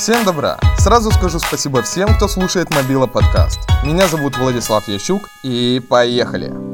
Всем добра! Сразу скажу спасибо всем, кто слушает Мобила подкаст. Меня зовут Владислав Ящук и поехали!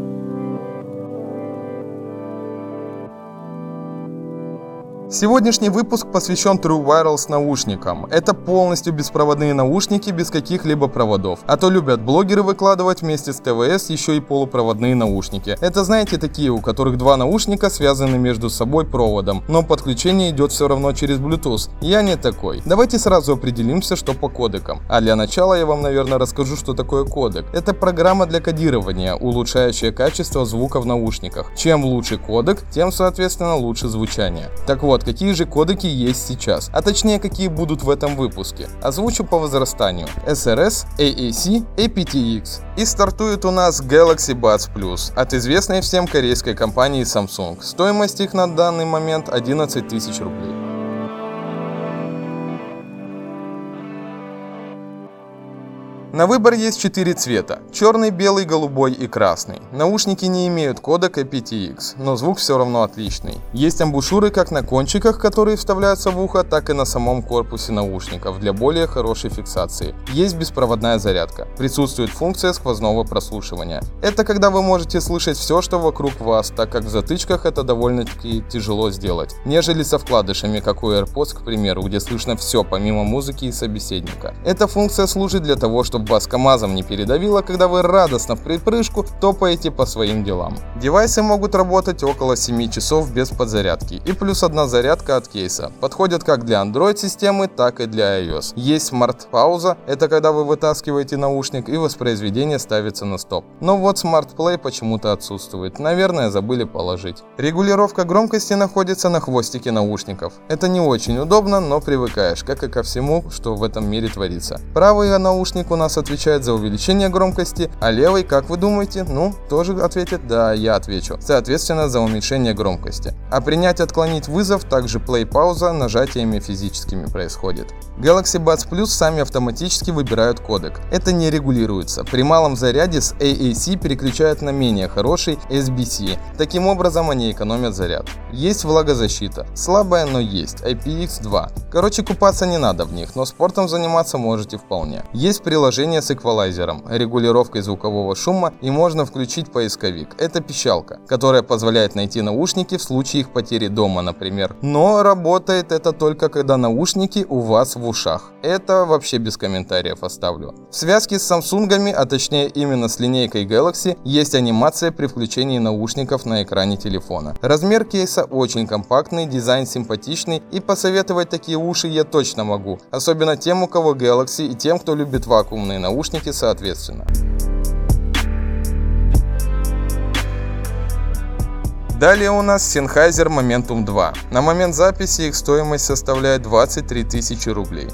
Сегодняшний выпуск посвящен True Wireless наушникам. Это полностью беспроводные наушники без каких-либо проводов. А то любят блогеры выкладывать вместе с ТВС еще и полупроводные наушники. Это знаете такие, у которых два наушника связаны между собой проводом, но подключение идет все равно через Bluetooth. Я не такой. Давайте сразу определимся, что по кодекам. А для начала я вам, наверное, расскажу, что такое кодек. Это программа для кодирования, улучшающая качество звука в наушниках. Чем лучше кодек, тем, соответственно, лучше звучание. Так вот, какие же кодеки есть сейчас, а точнее какие будут в этом выпуске. Озвучу по возрастанию. SRS, AAC, aptX. И стартует у нас Galaxy Buds Plus от известной всем корейской компании Samsung. Стоимость их на данный момент 11 тысяч рублей. На выбор есть 4 цвета. Черный, белый, голубой и красный. Наушники не имеют кодека PTX, но звук все равно отличный. Есть амбушюры как на кончиках, которые вставляются в ухо, так и на самом корпусе наушников для более хорошей фиксации. Есть беспроводная зарядка. Присутствует функция сквозного прослушивания. Это когда вы можете слышать все, что вокруг вас, так как в затычках это довольно-таки тяжело сделать, нежели со вкладышами, как у AirPods, к примеру, где слышно все помимо музыки и собеседника. Эта функция служит для того, чтобы вас КАМАЗом не передавило, когда вы радостно в припрыжку топаете по своим делам. Девайсы могут работать около 7 часов без подзарядки и плюс одна зарядка от кейса. Подходят как для Android системы, так и для iOS. Есть смарт-пауза, это когда вы вытаскиваете наушник и воспроизведение ставится на стоп. Но вот Smart Play почему-то отсутствует, наверное забыли положить. Регулировка громкости находится на хвостике наушников. Это не очень удобно, но привыкаешь, как и ко всему, что в этом мире творится. Правый наушник у нас отвечает за увеличение громкости, а левый, как вы думаете, ну, тоже ответит, да, я отвечу, соответственно, за уменьшение громкости. А принять отклонить вызов, также play-пауза нажатиями физическими происходит. Galaxy Buds Plus сами автоматически выбирают кодек. Это не регулируется. При малом заряде с AAC переключают на менее хороший SBC. Таким образом они экономят заряд. Есть влагозащита. Слабая, но есть. IPX2. Короче, купаться не надо в них, но спортом заниматься можете вполне. Есть приложение с эквалайзером, регулировкой звукового шума и можно включить поисковик. Это пищалка, которая позволяет найти наушники в случае их потери дома, например. Но работает это только когда наушники у вас в ушах. Это вообще без комментариев оставлю. В связке с самсунгами, а точнее именно с линейкой Galaxy, есть анимация при включении наушников на экране телефона. Размер кейса очень компактный, дизайн симпатичный и посоветовать такие уши я точно могу. Особенно тем, у кого Galaxy и тем, кто любит вакуумные наушники соответственно. Далее у нас Sennheiser Momentum 2. На момент записи их стоимость составляет 23 тысячи рублей.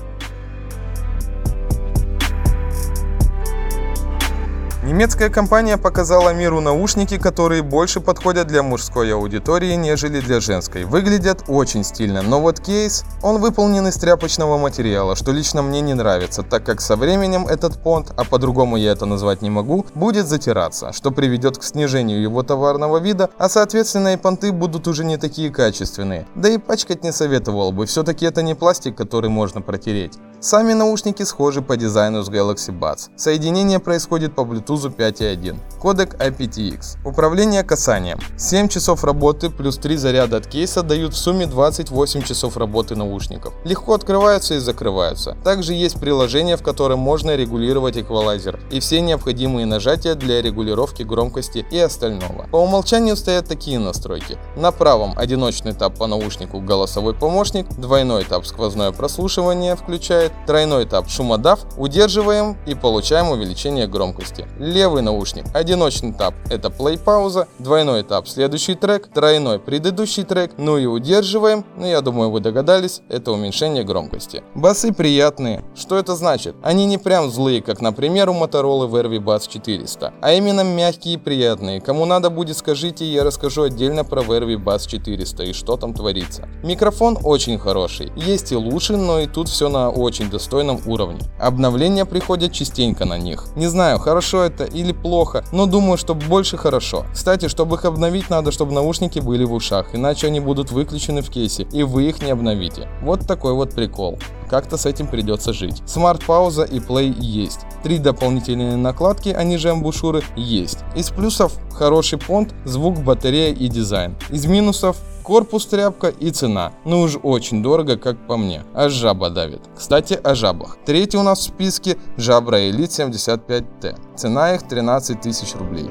Немецкая компания показала миру наушники, которые больше подходят для мужской аудитории, нежели для женской. Выглядят очень стильно, но вот кейс, он выполнен из тряпочного материала, что лично мне не нравится, так как со временем этот понт, а по-другому я это назвать не могу, будет затираться, что приведет к снижению его товарного вида, а соответственно и понты будут уже не такие качественные. Да и пачкать не советовал бы, все-таки это не пластик, который можно протереть. Сами наушники схожи по дизайну с Galaxy Buds. Соединение происходит по Bluetooth 5.1. Кодек IPTX. Управление касанием. 7 часов работы плюс 3 заряда от кейса дают в сумме 28 часов работы наушников. Легко открываются и закрываются. Также есть приложение, в котором можно регулировать эквалайзер и все необходимые нажатия для регулировки громкости и остального. По умолчанию стоят такие настройки. На правом одиночный тап по наушнику голосовой помощник, двойной тап сквозное прослушивание включает, тройной этап шумодав, удерживаем и получаем увеличение громкости. Левый наушник, одиночный этап это play пауза, двойной этап следующий трек, тройной предыдущий трек, ну и удерживаем, ну я думаю вы догадались, это уменьшение громкости. Басы приятные. Что это значит? Они не прям злые, как например у Motorola Verve Bass 400, а именно мягкие и приятные. Кому надо будет скажите, я расскажу отдельно про Verve Bass 400 и что там творится. Микрофон очень хороший, есть и лучше, но и тут все на очень достойном уровне. Обновления приходят частенько на них. Не знаю, хорошо это или плохо, но думаю, что больше хорошо. Кстати, чтобы их обновить, надо, чтобы наушники были в ушах, иначе они будут выключены в кейсе, и вы их не обновите. Вот такой вот прикол. Как-то с этим придется жить. Смарт-пауза и плей есть. Три дополнительные накладки, они же амбушюры, есть. Из плюсов хороший понт, звук, батарея и дизайн. Из минусов Корпус тряпка и цена. Ну уж очень дорого, как по мне. А жаба давит. Кстати, о жабах. Третий у нас в списке Жабра Elite 75T. Цена их 13 тысяч рублей.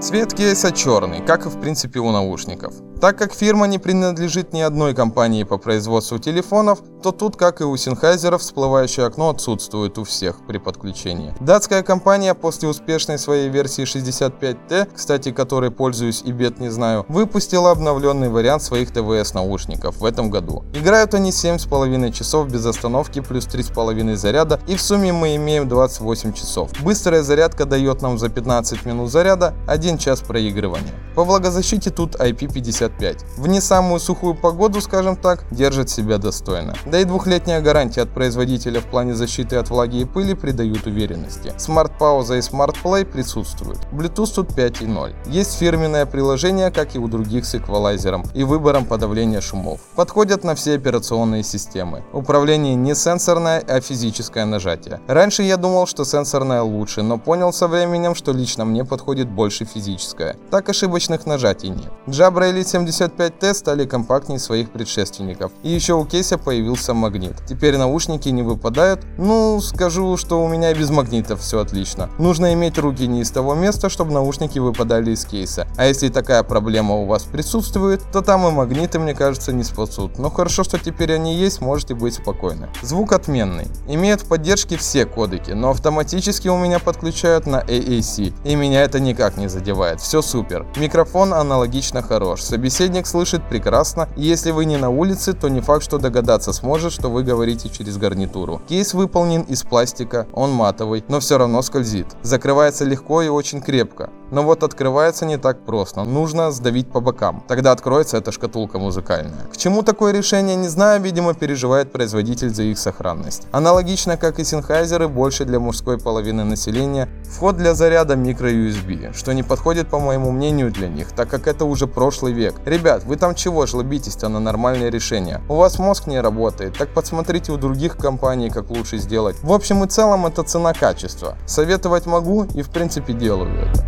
Цвет кейса черный, как и в принципе у наушников. Так как фирма не принадлежит ни одной компании по производству телефонов, то тут, как и у Sennheiser, всплывающее окно отсутствует у всех при подключении. Датская компания после успешной своей версии 65T, кстати, которой пользуюсь и бед не знаю, выпустила обновленный вариант своих ТВС наушников в этом году. Играют они 7,5 часов без остановки плюс 3,5 заряда и в сумме мы имеем 28 часов. Быстрая зарядка дает нам за 15 минут заряда 1 час проигрывания. По влагозащите тут IP50 65. В не самую сухую погоду, скажем так, держит себя достойно. Да и двухлетняя гарантия от производителя в плане защиты от влаги и пыли придают уверенности. Smart пауза и Play присутствуют. Bluetooth тут 5.0. Есть фирменное приложение, как и у других с эквалайзером и выбором подавления шумов. Подходят на все операционные системы. Управление не сенсорное, а физическое нажатие. Раньше я думал, что сенсорное лучше, но понял со временем, что лично мне подходит больше физическое. Так ошибочных нажатий нет. Jabra Elite 75T стали компактнее своих предшественников. И еще у кейса появился магнит. Теперь наушники не выпадают. Ну, скажу, что у меня без магнитов все отлично. Нужно иметь руки не из того места, чтобы наушники выпадали из кейса. А если такая проблема у вас присутствует, то там и магниты, мне кажется, не спасут. Но хорошо, что теперь они есть, можете быть спокойны. Звук отменный. Имеет в поддержке все кодеки, но автоматически у меня подключают на AAC. И меня это никак не задевает. Все супер. Микрофон аналогично хорош. Собеседник слышит прекрасно, и если вы не на улице, то не факт, что догадаться сможет, что вы говорите через гарнитуру. Кейс выполнен из пластика, он матовый, но все равно скользит. Закрывается легко и очень крепко. Но вот открывается не так просто, нужно сдавить по бокам. Тогда откроется эта шкатулка музыкальная. К чему такое решение, не знаю, видимо переживает производитель за их сохранность. Аналогично, как и Sennheiser, больше для мужской половины населения, вход для заряда микро-USB, что не подходит по моему мнению для них, так как это уже прошлый век. Ребят, вы там чего жлобитесь-то на нормальное решение? У вас мозг не работает, так подсмотрите у других компаний, как лучше сделать. В общем и целом это цена-качество. Советовать могу и в принципе делаю это.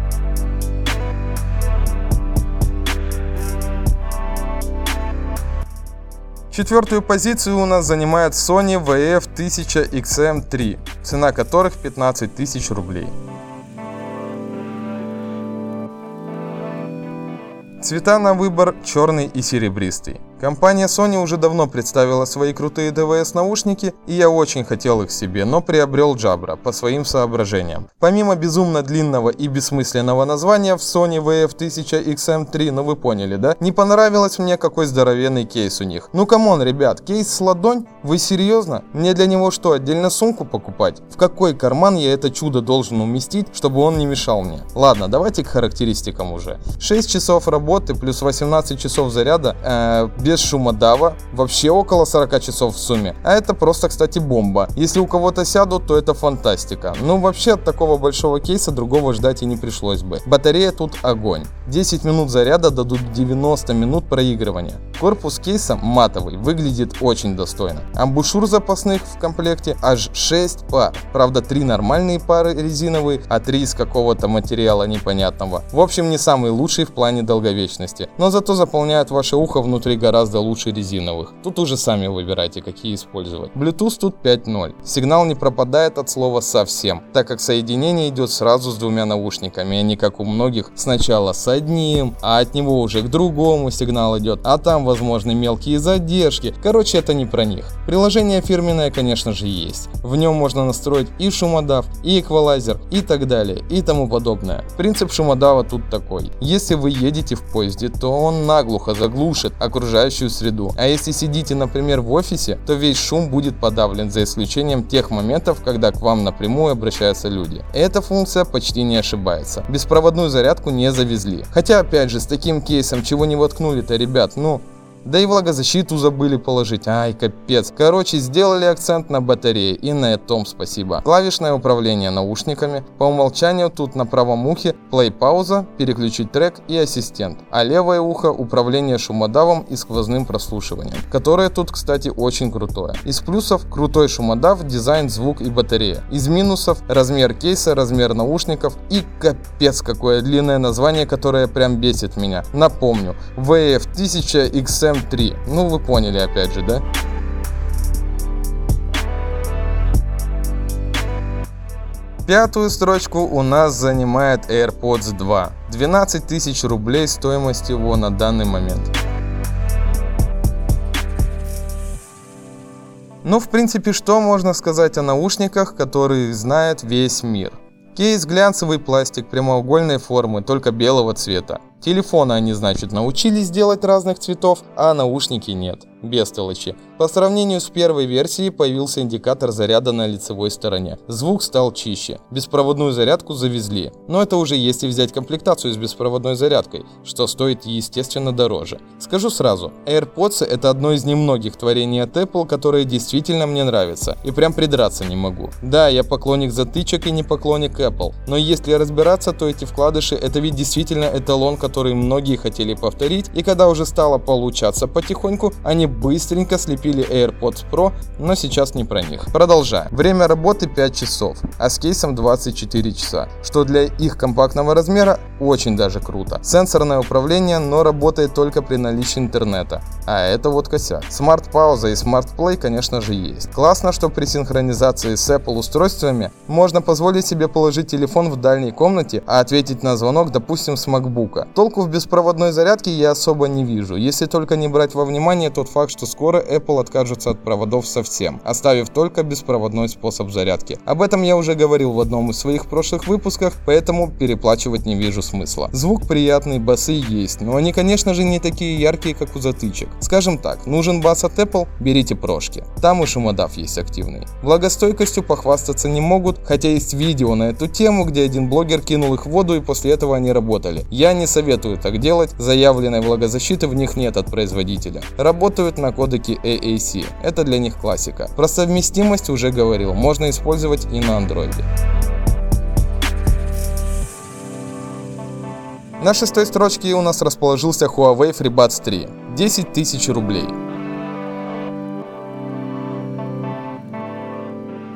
Четвертую позицию у нас занимает Sony VF1000XM3, цена которых 15 тысяч рублей. Цвета на выбор черный и серебристый. Компания Sony уже давно представила свои крутые TWS-наушники, и я очень хотел их себе, но приобрел Jabra по своим соображениям. Помимо безумно длинного и бессмысленного названия в Sony WF1000XM3, ну вы поняли, да? Не понравилось мне, какой здоровенный кейс у них. Ну come on, ребят, кейс с ладонь? Вы серьезно? Мне для него что, отдельно сумку покупать? В какой карман я это чудо должен уместить, чтобы он не мешал мне? Ладно, давайте к характеристикам уже. 6 часов работы плюс 18 часов заряда, э, без шумодава, вообще около 40 часов в сумме. А это просто, кстати, бомба. Если у кого-то сядут, то это фантастика. Ну, вообще от такого большого кейса другого ждать и не пришлось бы. Батарея тут огонь. 10 минут заряда дадут 90 минут проигрывания. Корпус кейса матовый, выглядит очень достойно. Амбушюр запасных в комплекте аж 6 пар. Правда, 3 нормальные пары резиновые, а 3 из какого-то материала непонятного. В общем, не самый лучший в плане долговечности. Но зато заполняют ваше ухо внутри гораздо лучше резиновых. Тут уже сами выбирайте, какие использовать. Bluetooth тут 5.0. Сигнал не пропадает от слова совсем, так как соединение идет сразу с двумя наушниками, а не как у многих сначала с одним, а от него уже к другому сигнал идет, а там возможны мелкие задержки. Короче, это не про них. Приложение фирменное, конечно же, есть. В нем можно настроить и шумодав, и эквалайзер, и так далее, и тому подобное. Принцип шумодава тут такой. Если вы едете в поезде, то он наглухо заглушит окружающую среду. А если сидите, например, в офисе, то весь шум будет подавлен, за исключением тех моментов, когда к вам напрямую обращаются люди. Эта функция почти не ошибается. Беспроводную зарядку не завезли. Хотя, опять же, с таким кейсом чего не воткнули-то, ребят, ну, Да и влагозащиту забыли положить. Ай, капец. Короче, сделали акцент на батарее и на этом спасибо. Клавишное управление наушниками. По умолчанию тут на правом ухе плей-пауза, переключить трек и ассистент. А левое ухо управление шумодавом и сквозным прослушиванием. Которое тут, кстати, очень крутое. Из плюсов крутой шумодав, дизайн, звук и батарея. Из минусов размер кейса, размер наушников и капец какое длинное название, которое прям бесит меня. Напомню, VF1000XM3. Ну вы поняли опять же, да? Пятую строчку у нас занимает AirPods 2. 12 тысяч рублей стоимость его на данный момент. Ну, в принципе, что можно сказать о наушниках, которые знает весь мир? Кейс глянцевый пластик прямоугольной формы, только белого цвета. Телефоны они, значит, научились делать разных цветов, а наушники нет. Бестолочи. По сравнению с первой версией появился индикатор заряда на лицевой стороне. Звук стал чище. Беспроводную зарядку завезли. Но это уже если взять комплектацию с беспроводной зарядкой, что стоит естественно дороже. Скажу сразу, AirPods это одно из немногих творений от Apple, которые действительно мне нравятся. И прям придраться не могу. Да, я поклонник затычек и не поклонник Apple. Но если разбираться, то эти вкладыши это ведь действительно эталон, который многие хотели повторить. И когда уже стало получаться потихоньку, они быстренько слепили AirPods Pro, но сейчас не про них. Продолжаем. Время работы 5 часов, а с кейсом 24 часа, что для их компактного размера очень даже круто. Сенсорное управление, но работает только при наличии интернета. А это вот косяк. Смарт-пауза и смарт-плей, конечно же, есть. Классно, что при синхронизации с Apple устройствами можно позволить себе положить телефон в дальней комнате, а ответить на звонок, допустим, с MacBook. Толку в беспроводной зарядке я особо не вижу, если только не брать во внимание тот факт, факт, что скоро Apple откажется от проводов совсем, оставив только беспроводной способ зарядки. Об этом я уже говорил в одном из своих прошлых выпусков, поэтому переплачивать не вижу смысла. Звук приятный, басы есть, но они конечно же не такие яркие, как у затычек. Скажем так, нужен бас от Apple, берите прошки. Там и шумодав есть активный. Влагостойкостью похвастаться не могут, хотя есть видео на эту тему, где один блогер кинул их в воду и после этого они работали. Я не советую так делать, заявленной влагозащиты в них нет от производителя. Работают работают на кодеке AAC. Это для них классика. Про совместимость уже говорил, можно использовать и на андроиде. На шестой строчке у нас расположился Huawei FreeBuds 3. 10 тысяч рублей.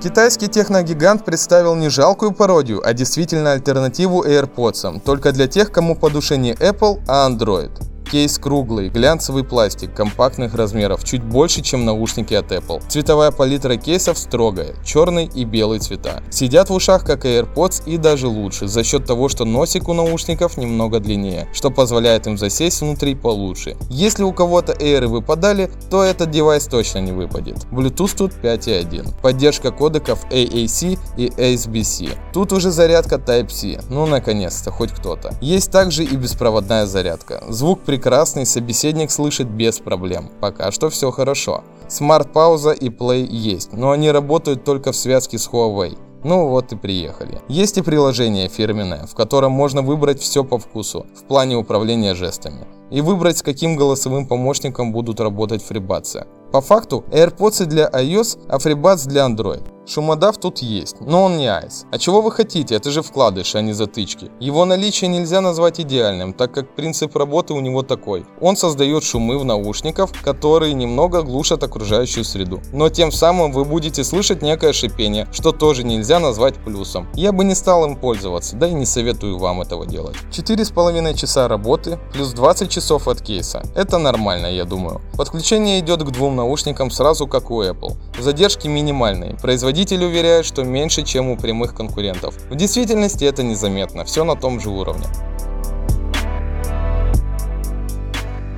Китайский техногигант представил не жалкую пародию, а действительно альтернативу AirPods, только для тех, кому по душе не Apple, а Android. Кейс круглый, глянцевый пластик, компактных размеров, чуть больше, чем наушники от Apple. Цветовая палитра кейсов строгая, черный и белый цвета. Сидят в ушах, как AirPods и даже лучше, за счет того, что носик у наушников немного длиннее, что позволяет им засесть внутри получше. Если у кого-то Air выпадали, то этот девайс точно не выпадет. Bluetooth тут 5.1. Поддержка кодеков AAC и ASBC. Тут уже зарядка Type-C. Ну наконец-то, хоть кто-то. Есть также и беспроводная зарядка. Звук прекрасный прекрасный собеседник слышит без проблем. Пока что все хорошо. Смарт-пауза и Play есть, но они работают только в связке с Huawei. Ну вот и приехали. Есть и приложение фирменное, в котором можно выбрать все по вкусу в плане управления жестами. И выбрать, с каким голосовым помощником будут работать фрибатсы. По факту AirPods для iOS, а FreeBuds для Android. Шумодав тут есть, но он не айс. А чего вы хотите? Это же вкладыш, а не затычки. Его наличие нельзя назвать идеальным, так как принцип работы у него такой. Он создает шумы в наушниках, которые немного глушат окружающую среду. Но тем самым вы будете слышать некое шипение, что тоже нельзя назвать плюсом. Я бы не стал им пользоваться, да и не советую вам этого делать. 4,5 часа работы плюс 20 часов от кейса. Это нормально, я думаю. Подключение идет к двум наушникам сразу как у Apple. Задержки минимальные. Производитель Производитель уверяет, что меньше, чем у прямых конкурентов. В действительности это незаметно, все на том же уровне.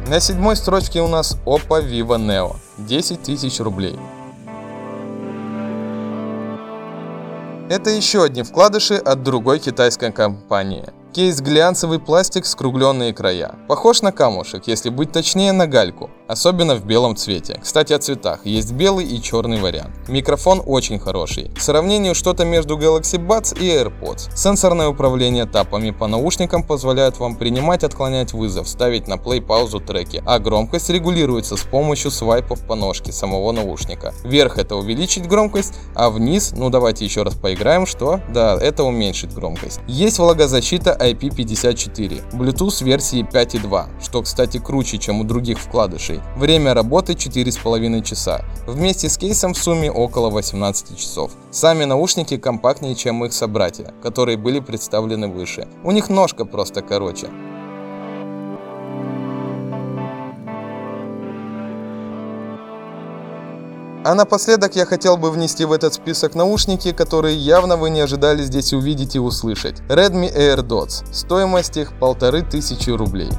На седьмой строчке у нас Oppo Vivo Neo. 10 тысяч рублей. Это еще одни вкладыши от другой китайской компании. Кейс глянцевый пластик, скругленные края. Похож на камушек, если быть точнее на гальку. особенно в белом цвете. Кстати, о цветах. Есть белый и черный вариант. Микрофон очень хороший. К сравнению что-то между Galaxy Buds и AirPods. Сенсорное управление тапами по наушникам позволяет вам принимать, отклонять вызов, ставить на play паузу треки, а громкость регулируется с помощью свайпов по ножке самого наушника. Вверх это увеличить громкость, а вниз, ну давайте еще раз поиграем, что? Да, это уменьшит громкость. Есть влагозащита IP54, Bluetooth версии 5.2, что, кстати, круче, чем у других вкладышей. Время работы 4,5 часа. Вместе с кейсом в сумме около 18 часов. Сами наушники компактнее, чем их собратья, которые были представлены выше. У них ножка просто короче. А напоследок я хотел бы внести в этот список наушники, которые явно вы не ожидали здесь увидеть и услышать. Redmi AirDots. Стоимость их полторы тысячи рублей.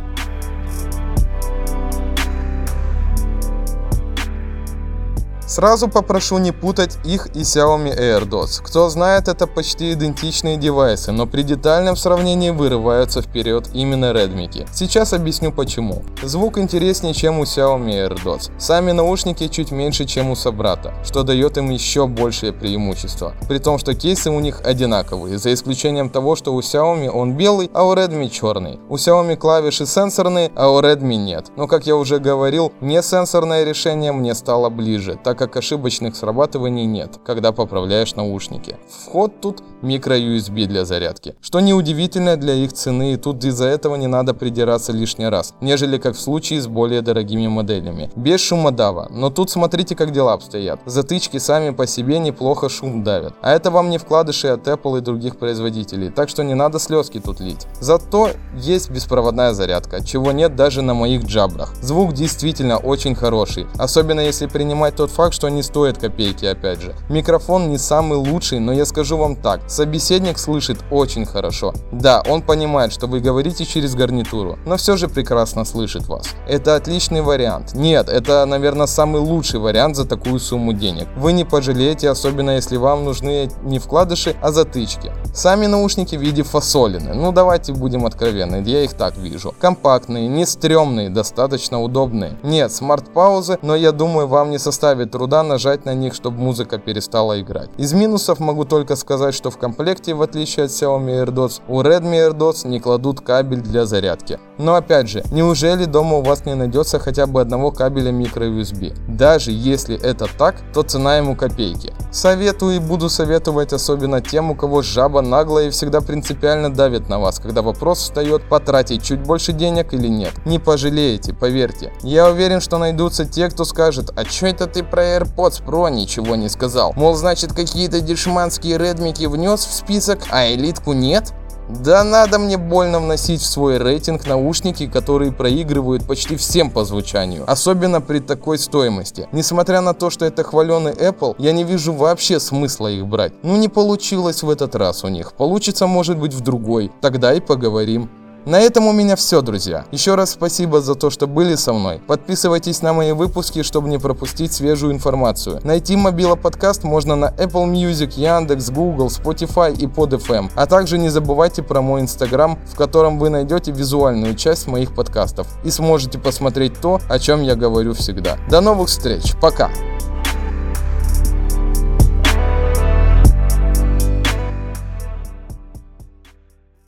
Сразу попрошу не путать их и Xiaomi AirDots. Кто знает, это почти идентичные девайсы, но при детальном сравнении вырываются вперед именно Redmi. Сейчас объясню почему. Звук интереснее, чем у Xiaomi AirDots. Сами наушники чуть меньше, чем у собрата, что дает им еще большее преимущество. При том, что кейсы у них одинаковые, за исключением того, что у Xiaomi он белый, а у Redmi черный. У Xiaomi клавиши сенсорные, а у Redmi нет. Но как я уже говорил, не сенсорное решение мне стало ближе, так как ошибочных срабатываний нет, когда поправляешь наушники. Вход тут микро-USB для зарядки, что неудивительно для их цены и тут из-за этого не надо придираться лишний раз, нежели как в случае с более дорогими моделями. Без шумодава, но тут смотрите как дела обстоят. Затычки сами по себе неплохо шум давят, а это вам не вкладыши от Apple и других производителей, так что не надо слезки тут лить. Зато есть беспроводная зарядка, чего нет даже на моих джабрах. Звук действительно очень хороший, особенно если принимать тот факт, факт, что они стоят копейки опять же. Микрофон не самый лучший, но я скажу вам так, собеседник слышит очень хорошо. Да, он понимает, что вы говорите через гарнитуру, но все же прекрасно слышит вас. Это отличный вариант. Нет, это, наверное, самый лучший вариант за такую сумму денег. Вы не пожалеете, особенно если вам нужны не вкладыши, а затычки. Сами наушники в виде фасолины. Ну давайте будем откровенны, я их так вижу. Компактные, не стрёмные, достаточно удобные. Нет, смарт-паузы, но я думаю вам не составит труда нажать на них, чтобы музыка перестала играть. Из минусов могу только сказать, что в комплекте, в отличие от Xiaomi AirDots, у Redmi AirDots не кладут кабель для зарядки. Но опять же, неужели дома у вас не найдется хотя бы одного кабеля microUSB? Даже если это так, то цена ему копейки. Советую и буду советовать особенно тем, у кого жаба наглая и всегда принципиально давит на вас, когда вопрос встает потратить чуть больше денег или нет. Не пожалеете, поверьте. Я уверен, что найдутся те, кто скажет, а чё это ты про AirPods Pro ничего не сказал. Мол, значит, какие-то дешманские редмики внес в список, а элитку нет? Да надо мне больно вносить в свой рейтинг наушники, которые проигрывают почти всем по звучанию, особенно при такой стоимости. Несмотря на то, что это хваленый Apple, я не вижу вообще смысла их брать. Ну не получилось в этот раз у них, получится может быть в другой, тогда и поговорим. На этом у меня все, друзья. Еще раз спасибо за то, что были со мной. Подписывайтесь на мои выпуски, чтобы не пропустить свежую информацию. Найти Мобила подкаст можно на Apple Music, Яндекс, Google, Spotify и PodFM. А также не забывайте про мой инстаграм, в котором вы найдете визуальную часть моих подкастов и сможете посмотреть то, о чем я говорю всегда. До новых встреч. Пока.